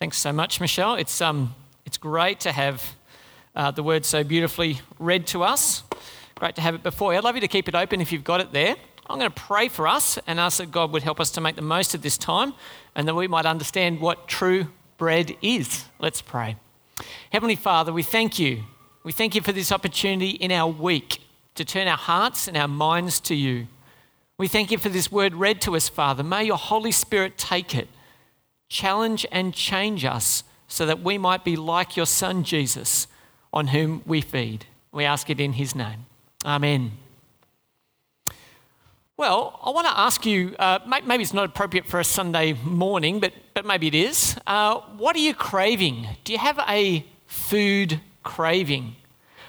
Thanks so much, Michelle. It's, um, it's great to have uh, the word so beautifully read to us. Great to have it before you. I'd love you to keep it open if you've got it there. I'm going to pray for us and ask that God would help us to make the most of this time and that we might understand what true bread is. Let's pray. Heavenly Father, we thank you. We thank you for this opportunity in our week to turn our hearts and our minds to you. We thank you for this word read to us, Father. May your Holy Spirit take it challenge and change us so that we might be like your Son, Jesus, on whom we feed. We ask it in his name. Amen. Well, I want to ask you uh, maybe it's not appropriate for a Sunday morning, but, but maybe it is. Uh, what are you craving? Do you have a food craving?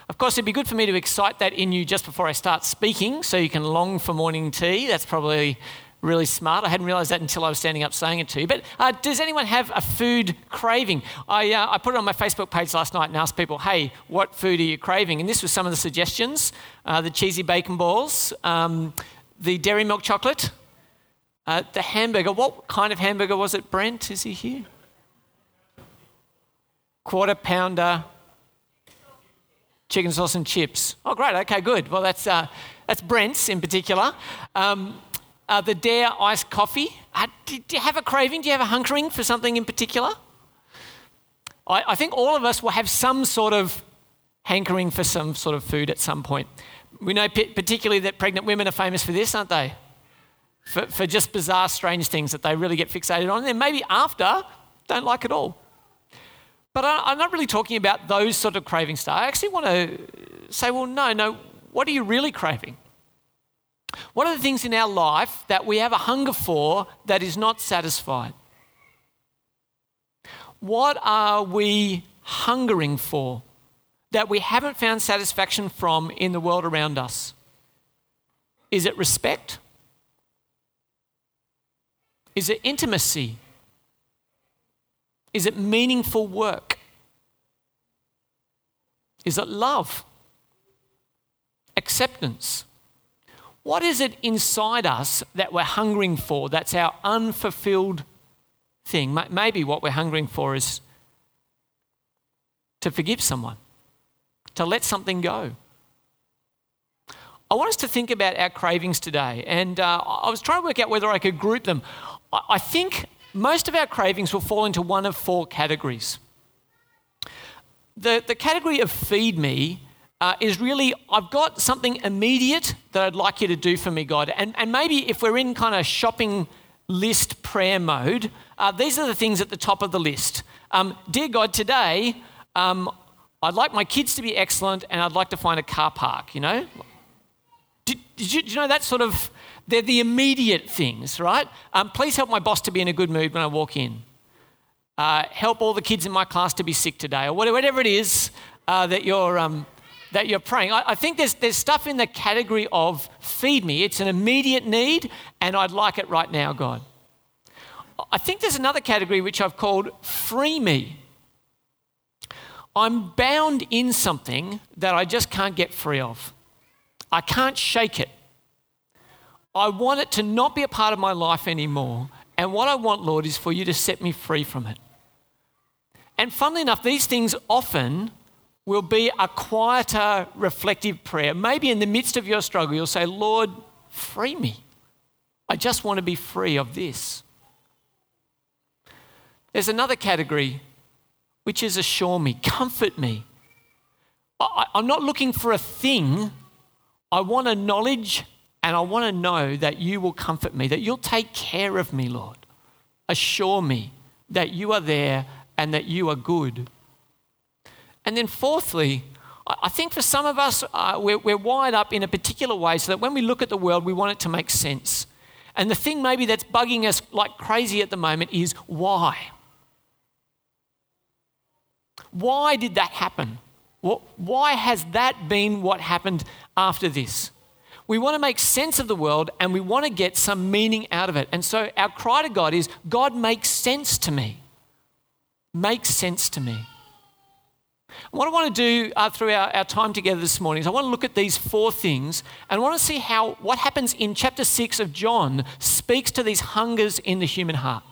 Of course, it'd be good for me to excite that in you just before I start speaking so you can long for morning tea. That's probably really smart. I hadn't realized that until I was standing up saying it to you. But uh, does anyone have a food craving? I, uh, I put it on my Facebook page last night and asked people, hey, what food are you craving? And this was some of the suggestions uh, the cheesy bacon balls, um, the dairy milk chocolate, uh, the hamburger. What kind of hamburger was it, Brent? Is he here? Quarter pounder, chicken sauce and chips. Oh, great. Okay, good. Well, that's, uh, that's Brent's in particular. Um, uh, the Dare iced coffee. Uh, do, do, you have a craving? Do you have a hunkering for something in particular? I, I think all of us will have some sort of hankering for some sort of food at some point. We know p- particularly that pregnant women are famous for this, aren't they? For, for just bizarre, strange things that they really get fixated on. And then maybe after, don't like at all. But I, I'm not really talking about those sort of cravings. I actually want to say, well, no, no, what are you really craving? What are the things in our life that we have a hunger for that is not satisfied? What are we hungering for that we haven't found satisfaction from in the world around us? Is it respect? Is it intimacy? Is it meaningful work? Is it love? Acceptance? What is it inside us that we're hungering for? That's our unfulfilled thing. Maybe what we're hungering for is to forgive someone, to let something go. I want us to think about our cravings today, and uh, I was trying to work out whether I could group them. I think most of our cravings will fall into one of four categories. The, the category of feed me uh, is really I've got something immediate that I'd like you to do for me, God. And, and maybe if we're in kind of shopping list prayer mode, uh, these are the things at the top of the list. Um, Dear God, today um, I'd like my kids to be excellent and I'd like to find a car park, you know? Did, did, you, did you, know that sort of, they're the immediate things, right? Um, please help my boss to be in a good mood when I walk in. Uh, help all the kids in my class to be sick today, or whatever it is uh, that you're um, that you're praying. I, I think there's, there's stuff in the category of feed me. It's an immediate need, and I'd like it right now, God. I think there's another category which I've called free me. I'm bound in something that I just can't get free of. I can't shake it. I want it to not be a part of my life anymore. And what I want, Lord, is for you to set me free from it. And funnily enough, these things often will be a quieter, reflective prayer. Maybe in the midst of your struggle, you'll say, Lord, free me. I just want to be free of this. There's another category, which is assure me, comfort me. I, am not looking for a thing. I want a knowledge and I want to know that you will comfort me, that you'll take care of me, Lord. Assure me that you are there and that you are good. And then, fourthly, I think for some of us, uh, we're, we're wired up in a particular way so that when we look at the world, we want it to make sense. And the thing maybe that's bugging us like crazy at the moment is why? Why did that happen? Why has that been what happened after this? We want to make sense of the world and we want to get some meaning out of it. And so our cry to God is God, make sense to me. Make sense to me. What I want to do uh, through our, our time together this morning is I want to look at these four things and I want to see how what happens in chapter 6 of John speaks to these hungers in the human heart.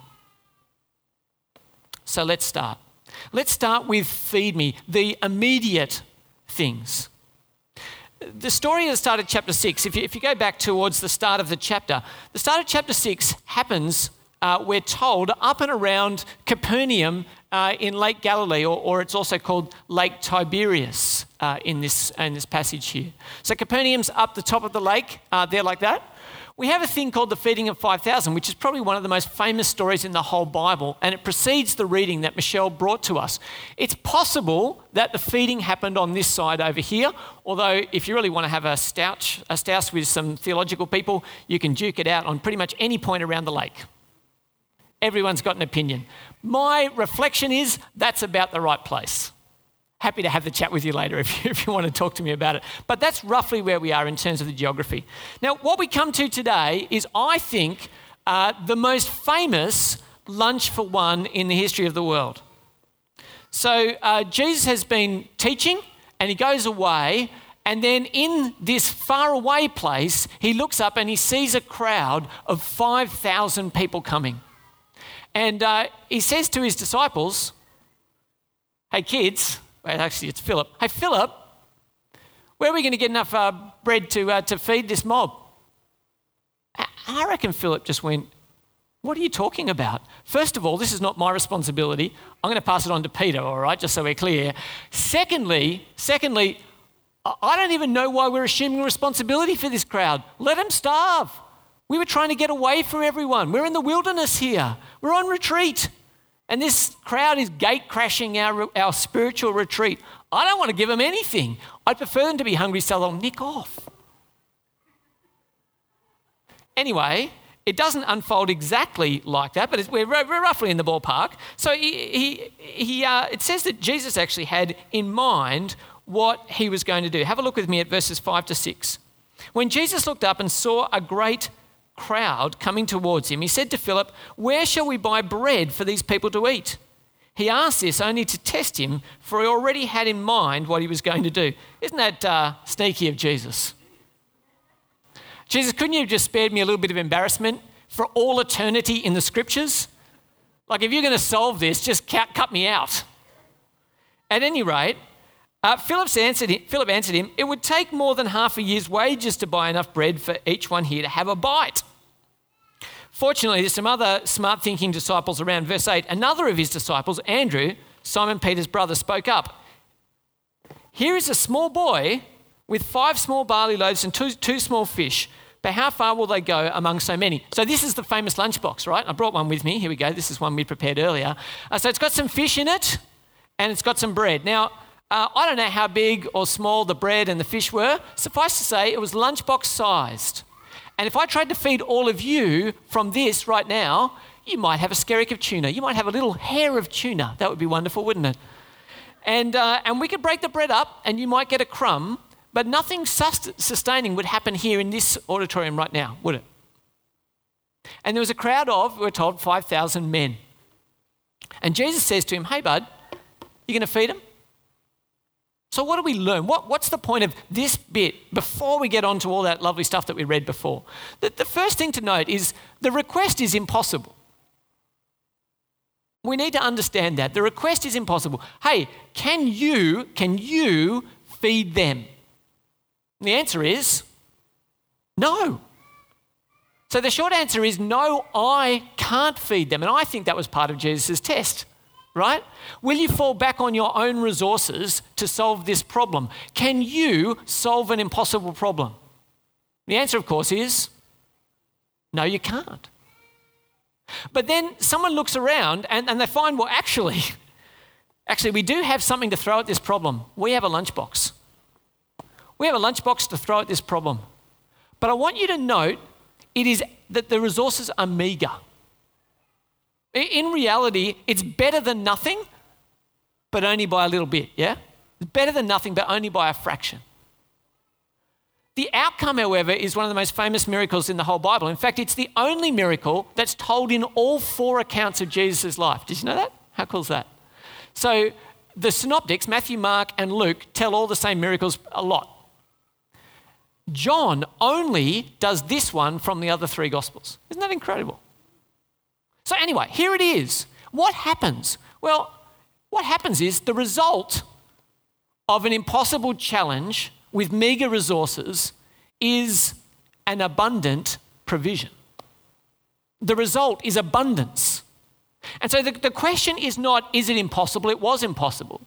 So let's start. Let's start with feed me, the immediate things. The story at the start of chapter 6, if you, if you go back towards the start of the chapter, the start of chapter 6 happens, uh, we're told, up and around Capernaum uh, in Lake Galilee, or, or, it's also called Lake Tiberias uh, in, this, in this passage here. So Capernaum's up the top of the lake, uh, there like that. We have a thing called the feeding of 5,000, which is probably one of the most famous stories in the whole Bible, and it precedes the reading that Michelle brought to us. It's possible that the feeding happened on this side over here, although if you really want to have a stouch, a stouse with some theological people, you can duke it out on pretty much any point around the lake. Everyone's got an opinion. My reflection is that's about the right place happy to have the chat with you later if you, if you want to talk to me about it. But that's roughly where we are in terms of the geography. Now, what we come to today is, I think, uh, the most famous lunch for one in the history of the world. So, uh, Jesus has been teaching and he goes away. And then in this faraway place, he looks up and he sees a crowd of 5,000 people coming. And uh, he says to his disciples, Hey, kids, actually, it's Philip. Hey, Philip, where are we going to get enough uh, bread to, uh, to feed this mob? I reckon Philip just went, What are you talking about? First of all, this is not my responsibility. I'm going to pass it on to Peter, all right, just so we're clear. Secondly, secondly, I don't even know why we're assuming responsibility for this crowd. Let them starve. We were trying to get away from everyone. We're in the wilderness here. We're on retreat. And this crowd is gate crashing our, our spiritual retreat. I don't want to give them anything. I'd prefer them to be hungry so they'll nick off. Anyway, it doesn't unfold exactly like that, but we're, we're, roughly in the ballpark. So he, he, he uh, it says that Jesus actually had in mind what he was going to do. Have a look with me at verses 5 to 6. When Jesus looked up and saw a great crowd coming towards him, he said to Philip, Where shall we buy bread for these people to eat? He asked this only to test him, for he already had in mind what he was going to do. Isn't that uh, sneaky of Jesus? Jesus, couldn't you have just spared me a little bit of embarrassment for all eternity in the scriptures? Like, if you're going to solve this, just cut, me out. At any rate, uh, answered, him, Philip answered him, It would take more than half a year's wages to buy enough bread for each one here to have a bite. Fortunately, there's some other smart thinking disciples around. Verse 8 Another of his disciples, Andrew, Simon Peter's brother, spoke up. Here is a small boy with five small barley loaves and two, two small fish. But how far will they go among so many? So, this is the famous lunchbox, right? I brought one with me. Here we go. This is one we prepared earlier. Uh, so, it's got some fish in it and it's got some bread. Now, uh, I don't know how big or small the bread and the fish were. Suffice to say, it was lunchbox sized. And if I tried to feed all of you from this right now, you might have a skerrick of tuna. You might have a little hair of tuna. That would be wonderful, wouldn't it? And, uh, and we could break the bread up and you might get a crumb, but nothing sustaining would happen here in this auditorium right now, would it? And there was a crowd of, we're told, 5,000 men. And Jesus says to him, Hey, bud, you're going to feed them? So, what do we learn? What, what's the point of this bit before we get on to all that lovely stuff that we read before? The, the first thing to note is the request is impossible. We need to understand that. The request is impossible. Hey, can you, can you feed them? And the answer is no. So the short answer is no, I can't feed them. And I think that was part of Jesus' test right? Will you fall back on your own resources to solve this problem? Can you solve an impossible problem? The answer, of course, is no, you can't. But then someone looks around and, and they find, well, actually, actually, we do have something to throw at this problem. We have a lunchbox. We have a lunchbox to throw at this problem. But I want you to note it is that the resources are meager. In reality, it's better than nothing, but only by a little bit, yeah? It's better than nothing, but only by a fraction. The outcome, however, is one of the most famous miracles in the whole Bible. In fact, it's the only miracle that's told in all four accounts of Jesus' life. Did you know that? How cool is that? So, the synoptics, Matthew, Mark, and Luke, tell all the same miracles a lot. John only does this one from the other three Gospels. Isn't that incredible? So, anyway, here it is. What happens Well, what happens is the result of an impossible challenge with meager resources is an abundant provision. The result is abundance. And so the, the question is not, is it impossible? It was impossible.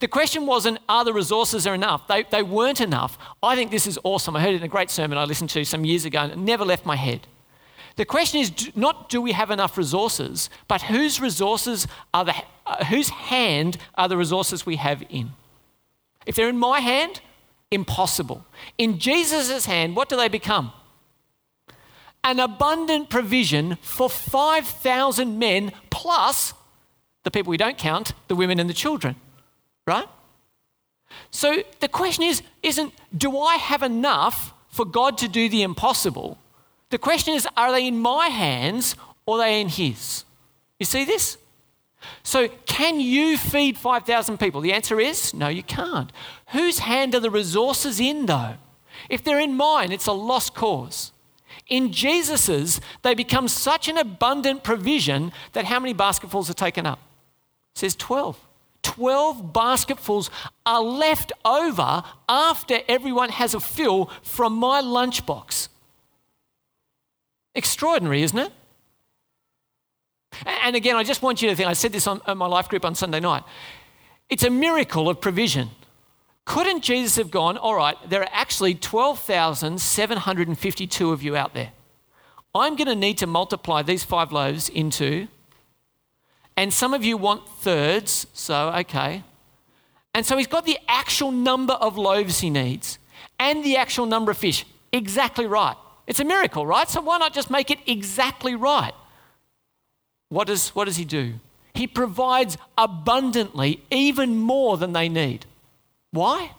The question wasn't, are the resources are enough? They, they weren't enough. I think this is awesome. I heard it in a great sermon I listened to some years ago and it never left my head. The question is not do we have enough resources, but whose resources are the, uh, whose hand are the resources we have in? If they're in my hand, impossible. In Jesus' hand, what do they become? An abundant provision for 5,000 men plus the people we don't count, the women and the children right? So the question is, isn't do I have enough for God to do the impossible? The question is, are they in my hands or are they in His? You see this? So, can you feed 5,000 people? The answer is no, you can't. Whose hand are the resources in, though? If they're in mine, it's a lost cause. In Jesus's, they become such an abundant provision that how many basketfuls are taken up? It says 12. 12 basketfuls are left over after everyone has a fill from my lunchbox. Extraordinary, isn't it? And again, I just want you to think, I said this on, on my life group on Sunday night. It's a miracle of provision. Couldn't Jesus have gone, all right, there are actually 12,752 of you out there. I'm going to need to multiply these five loaves into and some of you want thirds, so okay. And so he's got the actual number of loaves he needs and the actual number of fish exactly right. It's a miracle, right? So why not just make it exactly right? What does, what does he do? He provides abundantly, even more than they need. Why?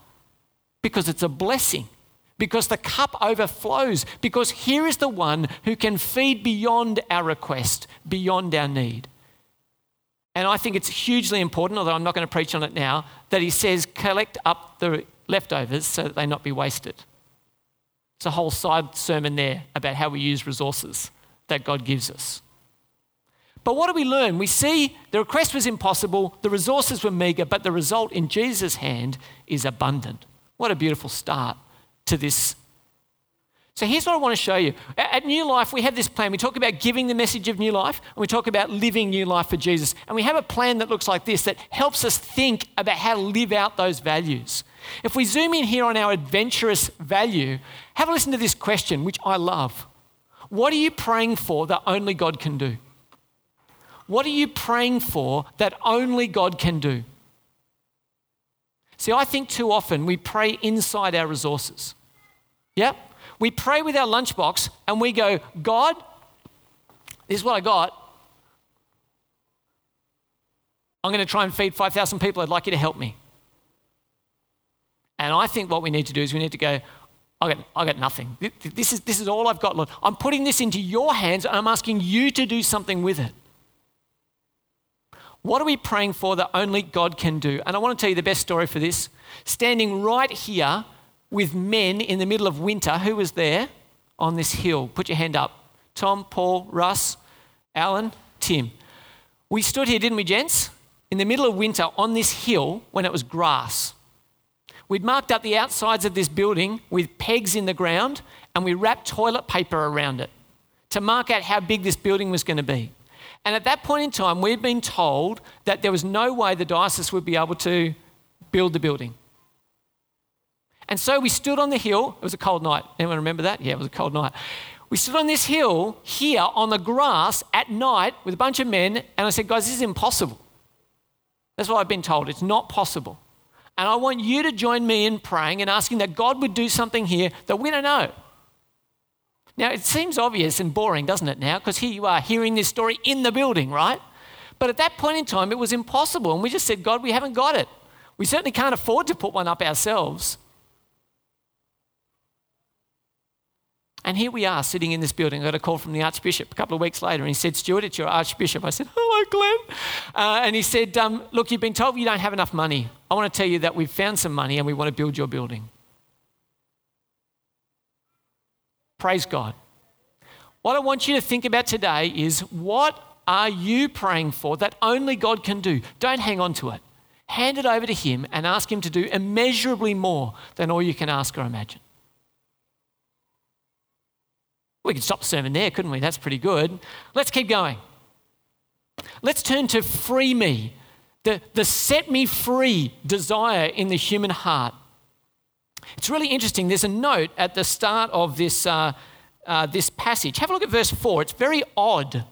Because it's a blessing. Because the cup overflows. Because here is the one who can feed beyond our request, beyond our need. And I think it's hugely important, although I'm not going to preach on it now, that he says, collect up the leftovers so that they not be wasted. It's a whole side sermon there about how we use resources that God gives us. But what do we learn? We see the request was impossible, the resources were meager, but the result in Jesus' hand is abundant. What a beautiful start to this so here's what I want to show you. At New Life, we have this plan. We talk about giving the message of new life, and we talk about living new life for Jesus. And we have a plan that looks like this that helps us think about how to live out those values. If we zoom in here on our adventurous value, have a listen to this question, which I love. What are you praying for that only God can do? What are you praying for that only God can do? See, I think too often we pray inside our resources. Yep. We pray with our lunchbox and we go, God, this is what I got. I'm going to try and feed 5,000 people. I'd like you to help me. And I think what we need to do is we need to go, I got, I got nothing. This is, this is all I've got, Lord. I'm putting this into your hands and I'm asking you to do something with it. What are we praying for that only God can do? And I want to tell you the best story for this. Standing right here with men in the middle of winter. Who was there on this hill? Put your hand up. Tom, Paul, Russ, Alan, Tim. We stood here, didn't we, gents? In the middle of winter on this hill when it was grass. We'd marked up the outsides of this building with pegs in the ground and we wrapped toilet paper around it to mark out how big this building was going to be. And at that point in time, we'd been told that there was no way the diocese would be able to build the building. And so we stood on the hill. It was a cold night. Anyone remember that? Yeah, it was a cold night. We stood on this hill here on the grass at night with a bunch of men, and I said, Guys, this is impossible. That's what I've been told. It's not possible. And I want you to join me in praying and asking that God would do something here that we don't know. Now, it seems obvious and boring, doesn't it, now? Because here you are hearing this story in the building, right? But at that point in time, it was impossible. And we just said, God, we haven't got it. We certainly can't afford to put one up ourselves. And here we are sitting in this building. I got a call from the Archbishop a couple of weeks later, and he said, Stuart, it's your Archbishop. I said, Hello, Glenn. Uh, and he said, um, Look, you've been told you don't have enough money. I want to tell you that we've found some money and we want to build your building. Praise God. What I want you to think about today is what are you praying for that only God can do? Don't hang on to it. Hand it over to Him and ask Him to do immeasurably more than all you can ask or imagine. We could stop the sermon there, couldn't we? That's pretty good. Let's keep going. Let's turn to free me, the, the set me free desire in the human heart. It's really interesting. There's a note at the start of this, uh, uh, this passage. Have a look at verse 4. It's very odd.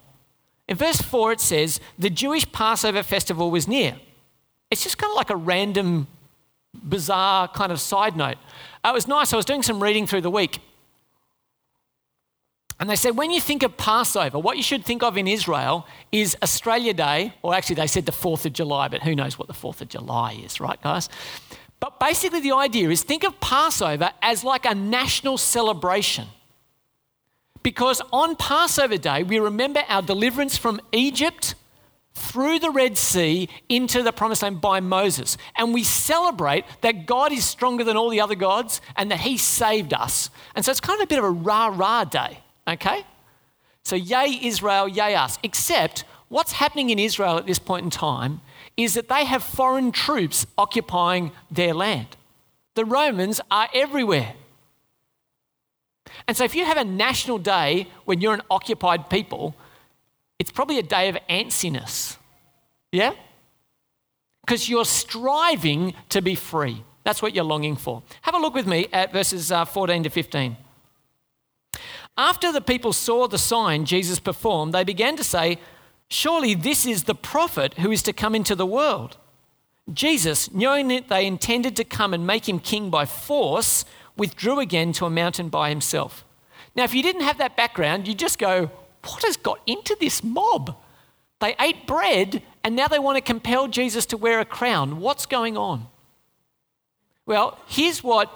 In verse 4, it says, The Jewish Passover festival was near. It's just kind of like a random, bizarre kind of side note. Uh, it was nice. I was doing some reading through the week. And they said, when you think of Passover, what you should think of in Israel is Australia Day, or actually they said the 4th of July, but who knows what the 4th of July is, right, guys? But basically, the idea is think of Passover as like a national celebration. Because on Passover Day, we remember our deliverance from Egypt through the Red Sea into the promised land by Moses. And we celebrate that God is stronger than all the other gods and that he saved us. And so it's kind of a bit of a rah rah day. Okay? So, yay, Israel, yay, us. Except what's happening in Israel at this point in time is that they have foreign troops occupying their land. The Romans are everywhere. And so, if you have a national day when you're an occupied people, it's probably a day of antsiness. Yeah? Because you're striving to be free. That's what you're longing for. Have a look with me at verses uh, 14 to 15. After the people saw the sign Jesus performed, they began to say, Surely this is the prophet who is to come into the world. Jesus, knowing that they intended to come and make him king by force, withdrew again to a mountain by himself. Now, if you didn't have that background, you'd just go, What has got into this mob? They ate bread and now they want to compel Jesus to wear a crown. What's going on? Well, here's what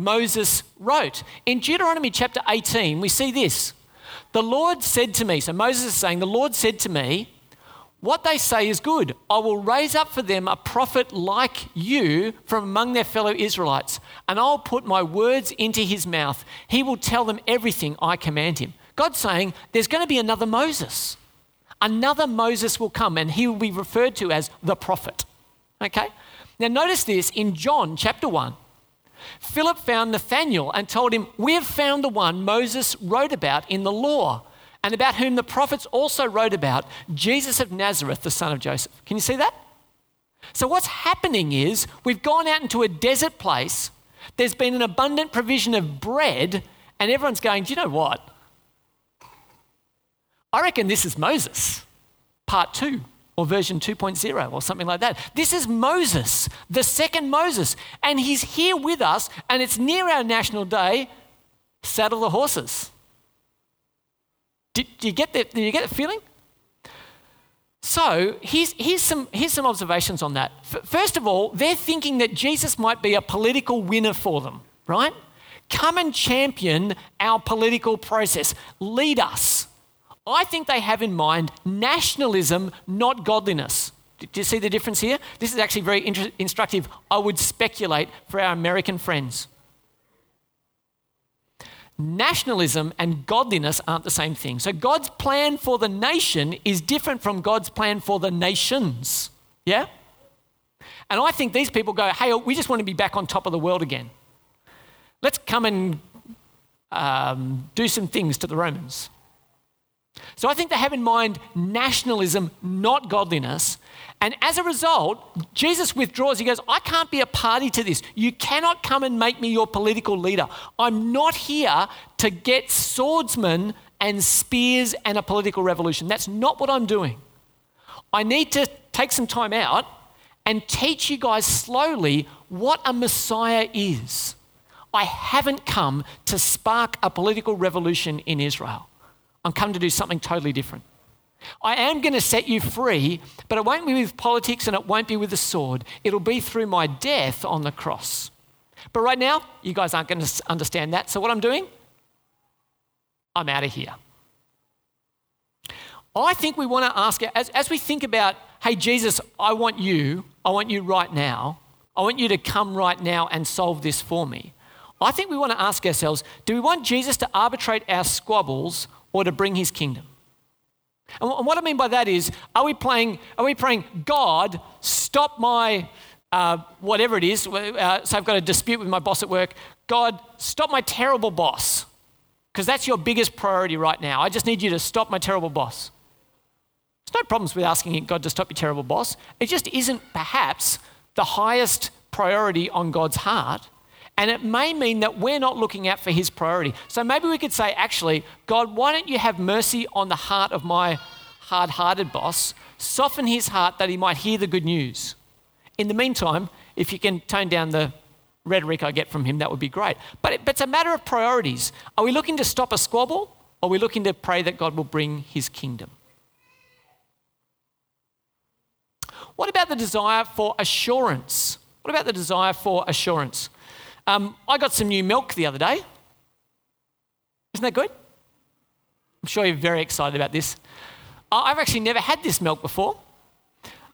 Moses wrote. In Deuteronomy chapter 18, we see this. The Lord said to me, so Moses is saying, The Lord said to me, What they say is good. I will raise up for them a prophet like you from among their fellow Israelites, and I'll put my words into his mouth. He will tell them everything I command him. God's saying, There's going to be another Moses. Another Moses will come, and he will be referred to as the prophet. Okay? Now, notice this in John chapter 1. Philip found Nathanael and told him, We have found the one Moses wrote about in the law and about whom the prophets also wrote about, Jesus of Nazareth, the son of Joseph. Can you see that? So, what's happening is we've gone out into a desert place, there's been an abundant provision of bread, and everyone's going, Do you know what? I reckon this is Moses, part two or version 2.0 or something like that. This is Moses, the second Moses, and he's here with us, and it's near our national day. Saddle the horses. Did, you get that? Do you get the feeling? So here's, here's, some, here's some observations on that. F- first of all, they're thinking that Jesus might be a political winner for them, right? Come and champion our political process. Lead us. I think they have in mind nationalism, not godliness. Do you see the difference here? This is actually very instructive, I would speculate, for our American friends. Nationalism and godliness aren't the same thing. So, God's plan for the nation is different from God's plan for the nations. Yeah? And I think these people go, hey, we just want to be back on top of the world again. Let's come and um, do some things to the Romans. So I think they have in mind nationalism, not godliness. And as a result, Jesus withdraws. He goes, I can't be a party to this. You cannot come and make me your political leader. I'm not here to get swordsmen and spears and a political revolution. That's not what I'm doing. I need to take some time out and teach you guys slowly what a Messiah is. I haven't come to spark a political revolution in Israel. I'm come to do something totally different. I am going to set you free, but it won't be with politics and it won't be with the sword. It'll be through my death on the cross. But right now, you guys aren't going to understand that. So, what I'm doing, I'm out of here. I think we want to ask, as, as we think about, hey, Jesus, I want you, I want you right now, I want you to come right now and solve this for me. I think we want to ask ourselves do we want Jesus to arbitrate our squabbles or to bring his kingdom? And what I mean by that is, are we playing, are we praying, God, stop my uh, whatever it is? Uh, so I've got a dispute with my boss at work. God, stop my terrible boss. Because that's your biggest priority right now. I just need you to stop my terrible boss. There's no problems with asking God to stop your terrible boss. It just isn't perhaps the highest priority on God's heart. And it may mean that we're not looking out for his priority. So maybe we could say, actually, God, why don't you have mercy on the heart of my hard hearted boss? Soften his heart that he might hear the good news. In the meantime, if you can tone down the rhetoric I get from him, that would be great. But, it, but it's a matter of priorities. Are we looking to stop a squabble? Or are we looking to pray that God will bring his kingdom? What about the desire for assurance? What about the desire for assurance? Um, I got some new milk the other day. Isn't that good? I'm sure you're very excited about this. I've actually never had this milk before,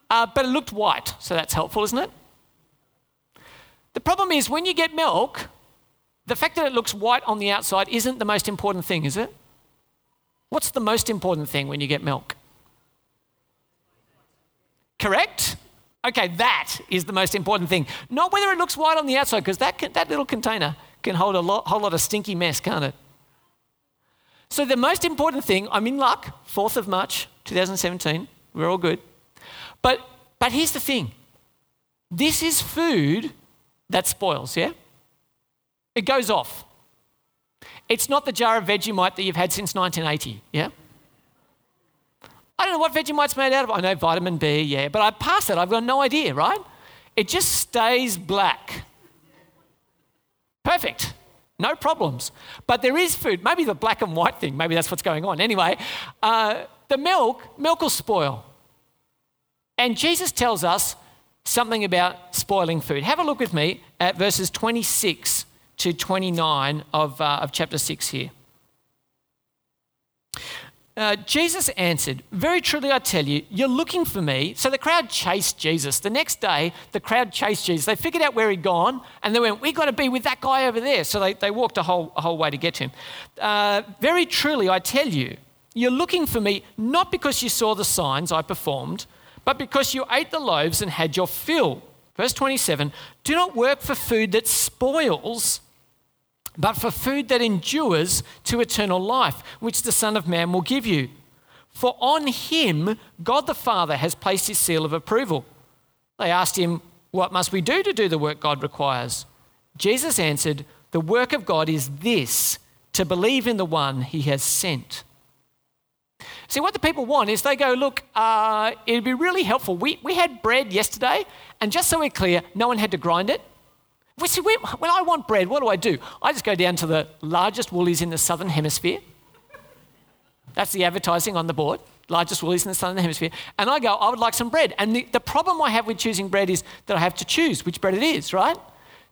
uh, but it looked white, so that's helpful, isn't it? The problem is when you get milk, the fact that it looks white on the outside isn't the most important thing, is it? What's the most important thing when you get milk? Correct? Okay, that is the most important thing. Not whether it looks white on the outside, because that, that little container can hold a lot, whole lot of stinky mess, can't it? So, the most important thing, I'm in luck, 4th of March 2017, we're all good. But, but here's the thing this is food that spoils, yeah? It goes off. It's not the jar of Vegemite that you've had since 1980, yeah? I don't know what Vegemite's made out of. I know vitamin B, yeah, but I pass it. I've got no idea, right? It just stays black. Perfect. No problems. But there is food. Maybe the black and white thing, maybe that's what's going on. Anyway, uh, the milk, milk will spoil. And Jesus tells us something about spoiling food. Have a look with me at verses 26 to 29 of, uh, of chapter 6 here. Uh, Jesus answered, Very truly I tell you, you're looking for me. So the crowd chased Jesus. The next day, the crowd chased Jesus. They figured out where he'd gone and they went, We've got to be with that guy over there. So they, they walked a whole, a whole way to get to him. Uh, Very truly I tell you, you're looking for me not because you saw the signs I performed, but because you ate the loaves and had your fill. Verse 27 Do not work for food that spoils but for food that endures to eternal life, which the Son of Man will give you. For on him God the Father has placed his seal of approval. They asked him, What must we do to do the work God requires? Jesus answered, The work of God is this to believe in the one he has sent. See, what the people want is they go, Look, uh, it'd be really helpful. We, we had bread yesterday, and just so we're clear, no one had to grind it. See, when I want bread, what do I do? I just go down to the largest Woolies in the southern hemisphere. That's the advertising on the board. Largest Woolies in the southern hemisphere. And I go, I would like some bread. And the, the problem I have with choosing bread is that I have to choose which bread it is, right?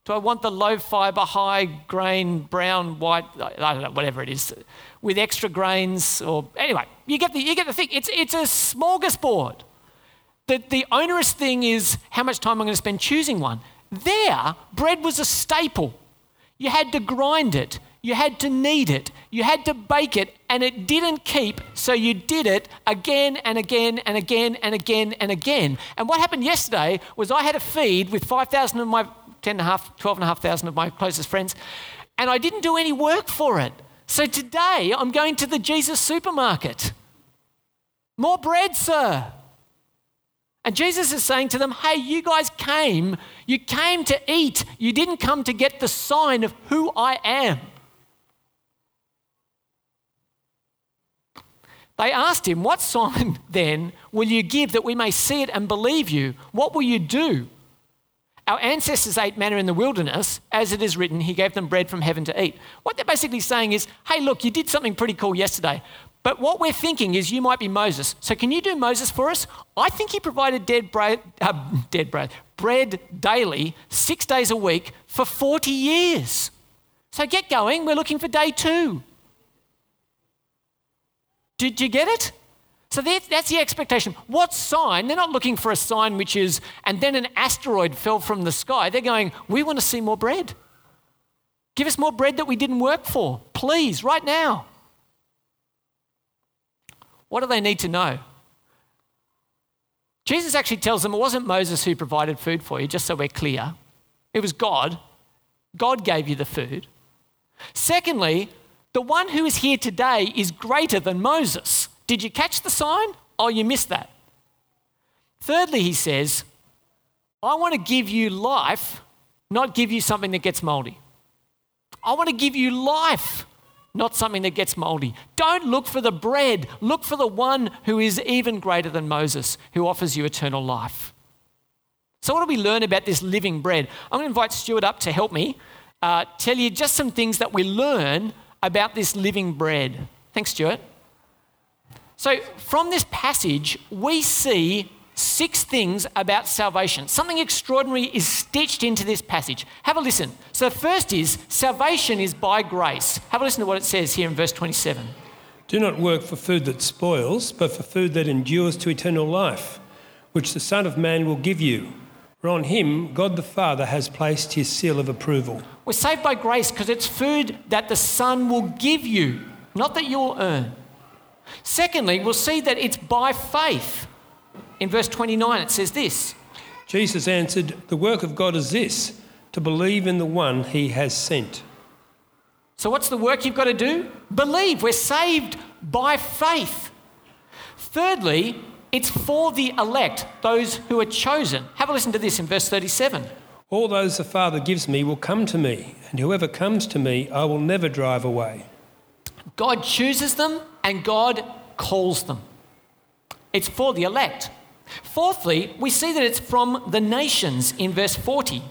Do I want the low fiber, high grain, brown, white, I don't know, whatever it is, with extra grains? Or anyway, you get the, you get the thing. It's, it's a smorgasbord. The, the onerous thing is how much time I'm going to spend choosing one. There, bread was a staple. You had to grind it, you had to knead it, you had to bake it, and it didn't keep, so you did it again and again and again and again and again. And what happened yesterday was I had a feed with 5,000 of my 10 and a half, 12 and a half thousand of my closest friends, and I didn't do any work for it. So today I'm going to the Jesus supermarket. More bread, sir. And Jesus is saying to them, Hey, you guys came, you came to eat. You didn't come to get the sign of who I am. They asked him, What sign then will you give that we may see it and believe you? What will you do? Our ancestors ate manna in the wilderness. As it is written, He gave them bread from heaven to eat. What they're basically saying is, Hey, look, you did something pretty cool yesterday. But what we're thinking is you might be Moses. So can you do Moses for us? I think he provided dead bread, uh, dead bread, bread daily, six days a week for 40 years. So get going. We're looking for day two. Did you get it? So that's the expectation. What sign? They're not looking for a sign which is, and then an asteroid fell from the sky. They're going, we want to see more bread. Give us more bread that we didn't work for, please, right now. What do they need to know? Jesus actually tells them it wasn't Moses who provided food for you, just so we're clear. It was God. God gave you the food. Secondly, the one who is here today is greater than Moses. Did you catch the sign? Oh, you missed that. Thirdly, he says, I want to give you life, not give you something that gets moldy. I want to give you life, not something that gets moldy. Don't look for the bread, look for the one who is even greater than Moses, who offers you eternal life. So, what do we learn about this living bread? I'm going to invite Stuart up to help me uh, tell you just some things that we learn about this living bread. Thanks, Stuart. So, from this passage, we see six things about salvation. Something extraordinary is stitched into this passage. Have a listen. So, the first is salvation is by grace. Have a listen to what it says here in verse 27. Do not work for food that spoils, but for food that endures to eternal life, which the Son of Man will give you. For on him, God the Father has placed his seal of approval. We're saved by grace because it's food that the Son will give you, not that you'll earn. Secondly, we'll see that it's by faith. In verse 29, it says this Jesus answered, The work of God is this, to believe in the one he has sent. So, what's the work you've got to do? Believe. We're saved by faith. Thirdly, it's for the elect, those who are chosen. Have a listen to this in verse 37. All those the Father gives me will come to me, and whoever comes to me, I will never drive away. God chooses them and God calls them. It's for the elect. Fourthly, we see that it's from the nations in verse 40.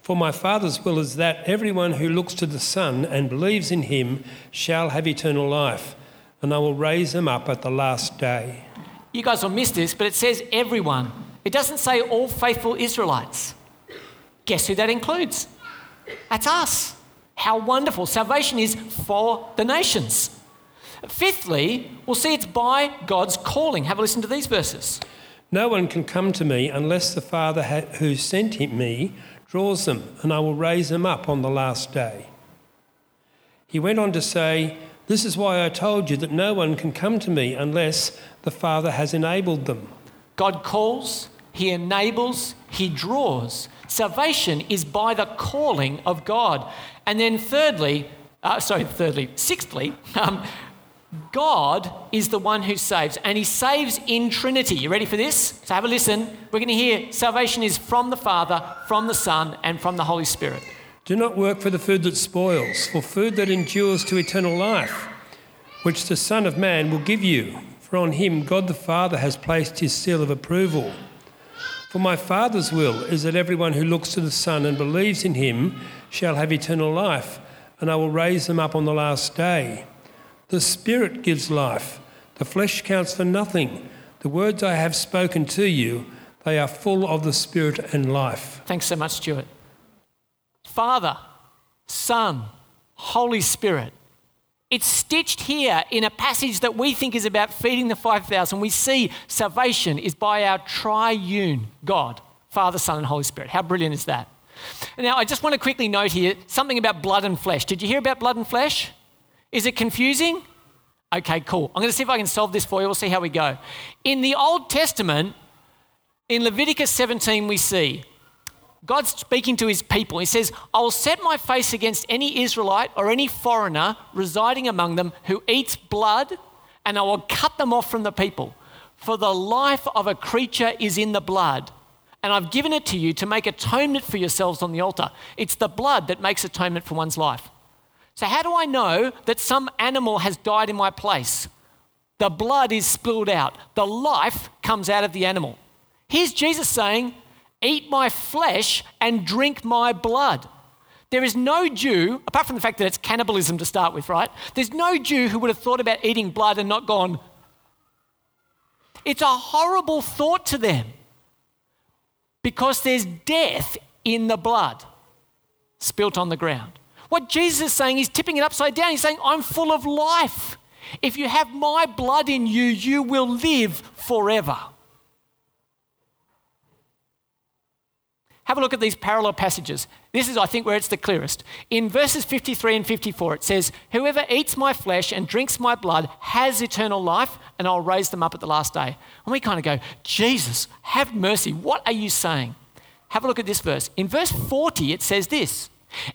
For my Father's will is that everyone who looks to the Son and believes in him shall have eternal life, and I will raise them up at the last day. You guys will miss this, but it says everyone. It doesn't say all faithful Israelites. Guess who that includes? That's us. How wonderful. Salvation is for the nations. Fifthly, we'll see it's by God's calling. Have a listen to these verses. No one can come to me unless the Father who sent him me draws them, and I will raise them up on the last day. He went on to say, This is why I told you that no one can come to me unless the Father has enabled them. God calls, He enables, He draws. Salvation is by the calling of God. And then, thirdly, uh, sorry, thirdly, sixthly, um, God is the one who saves, and He saves in Trinity. You ready for this? So have a listen. We're going to hear salvation is from the Father, from the Son, and from the Holy Spirit. Do not work for the food that spoils, for food that endures to eternal life, which the Son of Man will give you. For on him God the Father has placed his seal of approval. For my Father's will is that everyone who looks to the Son and believes in him shall have eternal life, and I will raise them up on the last day. The Spirit gives life. The flesh counts for nothing. The words I have spoken to you, they are full of the Spirit and life. Thanks so much, Stuart. Father, Son, Holy Spirit. It's stitched here in a passage that we think is about feeding the 5,000. We see salvation is by our triune God, Father, Son, and Holy Spirit. How brilliant is that? Now, I just want to quickly note here something about blood and flesh. Did you hear about blood and flesh? Is it confusing? Okay, cool. I'm going to see if I can solve this for you. We'll see how we go. In the Old Testament, in Leviticus 17, we see God speaking to his people. He says, I will set my face against any Israelite or any foreigner residing among them who eats blood, and I will cut them off from the people. For the life of a creature is in the blood, and I've given it to you to make atonement for yourselves on the altar. It's the blood that makes atonement for one's life. So, how do I know that some animal has died in my place? The blood is spilled out, the life comes out of the animal. Here's Jesus saying, Eat my flesh and drink my blood. There is no Jew, apart from the fact that it's cannibalism to start with, right? There's no Jew who would have thought about eating blood and not gone. It's a horrible thought to them because there's death in the blood spilt on the ground. What Jesus is saying, he's tipping it upside down. He's saying, I'm full of life. If you have my blood in you, you will live forever. Have a look at these parallel passages. This is, I think, where it's the clearest. In verses 53 and 54, it says, Whoever eats my flesh and drinks my blood has eternal life, and I'll raise them up at the last day. And we kind of go, Jesus, have mercy. What are you saying? Have a look at this verse. In verse 40, it says this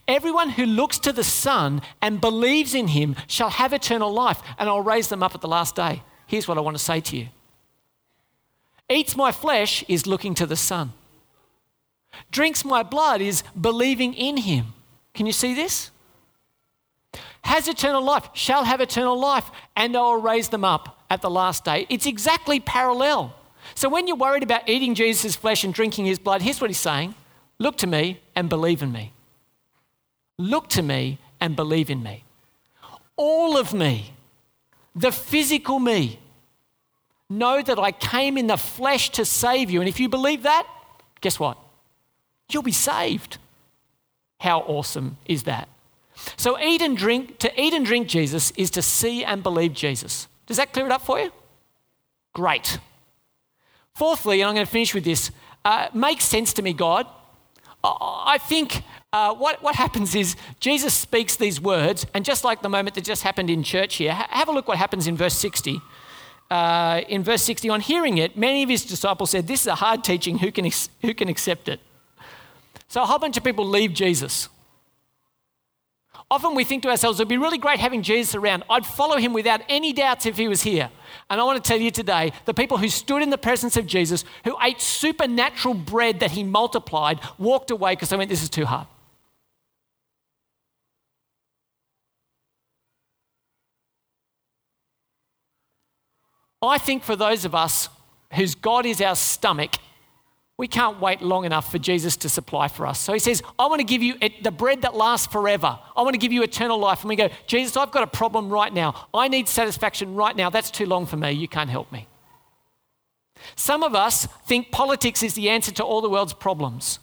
Everyone who looks to the Son and believes in him shall have eternal life, and I'll raise them up at the last day. Here's what I want to say to you Eats my flesh is looking to the Son, drinks my blood is believing in him. Can you see this? Has eternal life, shall have eternal life, and I will raise them up at the last day. It's exactly parallel. So when you're worried about eating Jesus' flesh and drinking his blood, here's what he's saying Look to me and believe in me. Look to me and believe in me. All of me, the physical me, know that I came in the flesh to save you. And if you believe that, guess what? You'll be saved. How awesome is that? So eat and drink, to eat and drink Jesus is to see and believe Jesus. Does that clear it up for you? Great. Fourthly, and I'm going to finish with this, uh, makes sense to me, God. I think uh, what, what happens is Jesus speaks these words, and just like the moment that just happened in church here, ha- have a look what happens in verse 60. Uh, in verse 60, on hearing it, many of his disciples said, This is a hard teaching, who can, ex- who can accept it? So a whole bunch of people leave Jesus. Often we think to ourselves, it'd be really great having Jesus around. I'd follow him without any doubts if he was here. And I want to tell you today the people who stood in the presence of Jesus, who ate supernatural bread that he multiplied, walked away because they went, This is too hard. I think for those of us whose God is our stomach, we can't wait long enough for Jesus to supply for us. So he says, I want to give you the bread that lasts forever. I want to give you eternal life. And we go, Jesus, I've got a problem right now. I need satisfaction right now. That's too long for me. You can't help me. Some of us think politics is the answer to all the world's problems.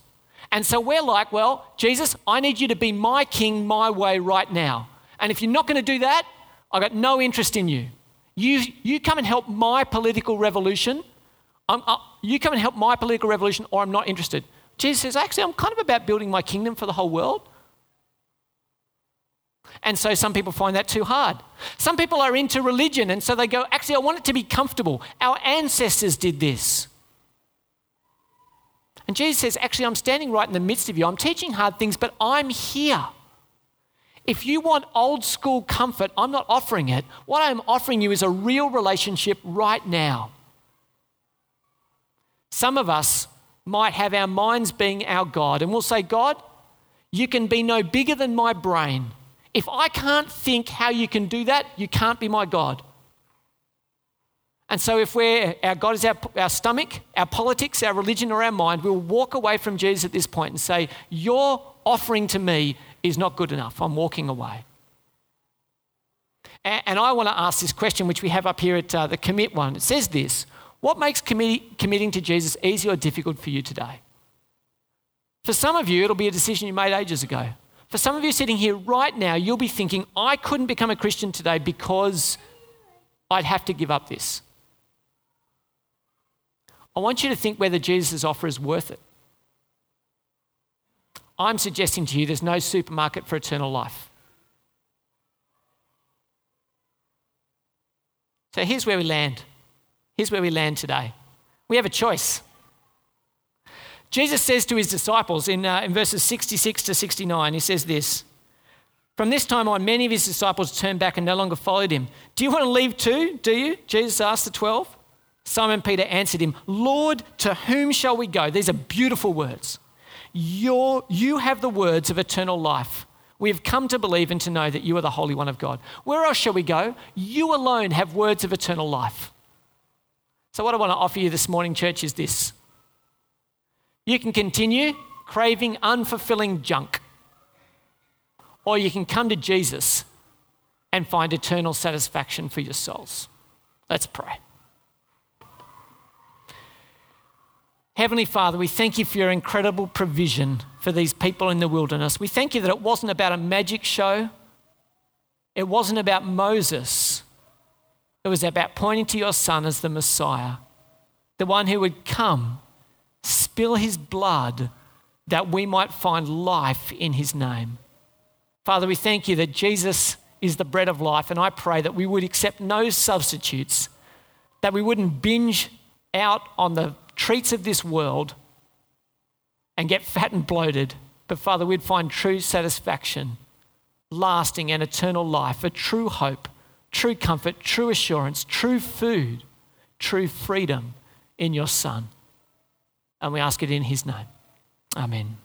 And so we're like, well, Jesus, I need you to be my king my way right now. And if you're not going to do that, I've got no interest in you. You, you come and help my political revolution. Uh, you come and help my political revolution, or I'm not interested. Jesus says, actually, I'm kind of about building my kingdom for the whole world. And so some people find that too hard. Some people are into religion, and so they go, actually, I want it to be comfortable. Our ancestors did this. And Jesus says, actually, I'm standing right in the midst of you. I'm teaching hard things, but I'm here. If you want old school comfort, I'm not offering it. What I'm offering you is a real relationship right now. Some of us might have our minds being our God, and we'll say, God, you can be no bigger than my brain. If I can't think how you can do that, you can't be my God. And so, if we're, our God is our, our stomach, our politics, our religion, or our mind, we'll walk away from Jesus at this point and say, Your offering to me is not good enough. I'm walking away. And I want to ask this question, which we have up here at uh, the commit one. It says this What makes committing to Jesus easy or difficult for you today? For some of you, it'll be a decision you made ages ago. For some of you sitting here right now, you'll be thinking, I couldn't become a Christian today because I'd have to give up this. I want you to think whether Jesus' offer is worth it. I'm suggesting to you there's no supermarket for eternal life. So here's where we land. Here's where we land today. We have a choice. Jesus says to his disciples in, uh, in verses 66 to 69, he says this From this time on, many of his disciples turned back and no longer followed him. Do you want to leave too? Do you? Jesus asked the 12. Simon Peter answered him, Lord, to whom shall we go? These are beautiful words. You have the words of eternal life. We have come to believe and to know that you are the Holy One of God. Where else shall we go? You alone have words of eternal life. So, what I want to offer you this morning, church, is this. You can continue craving unfulfilling junk, or you can come to Jesus and find eternal satisfaction for your souls. Let's pray. Heavenly Father, we thank you for your incredible provision for these people in the wilderness. We thank you that it wasn't about a magic show, it wasn't about Moses, it was about pointing to your Son as the Messiah, the one who would come, spill his blood, that we might find life in his name. Father, we thank you that Jesus is the bread of life, and I pray that we would accept no substitutes, that we wouldn't binge out on the treats of this world and get fat and bloated, but Father, we'd find true satisfaction, lasting and eternal life, a true hope, true comfort, true assurance, true food, true freedom in your Son. And we ask it in his name. Amen.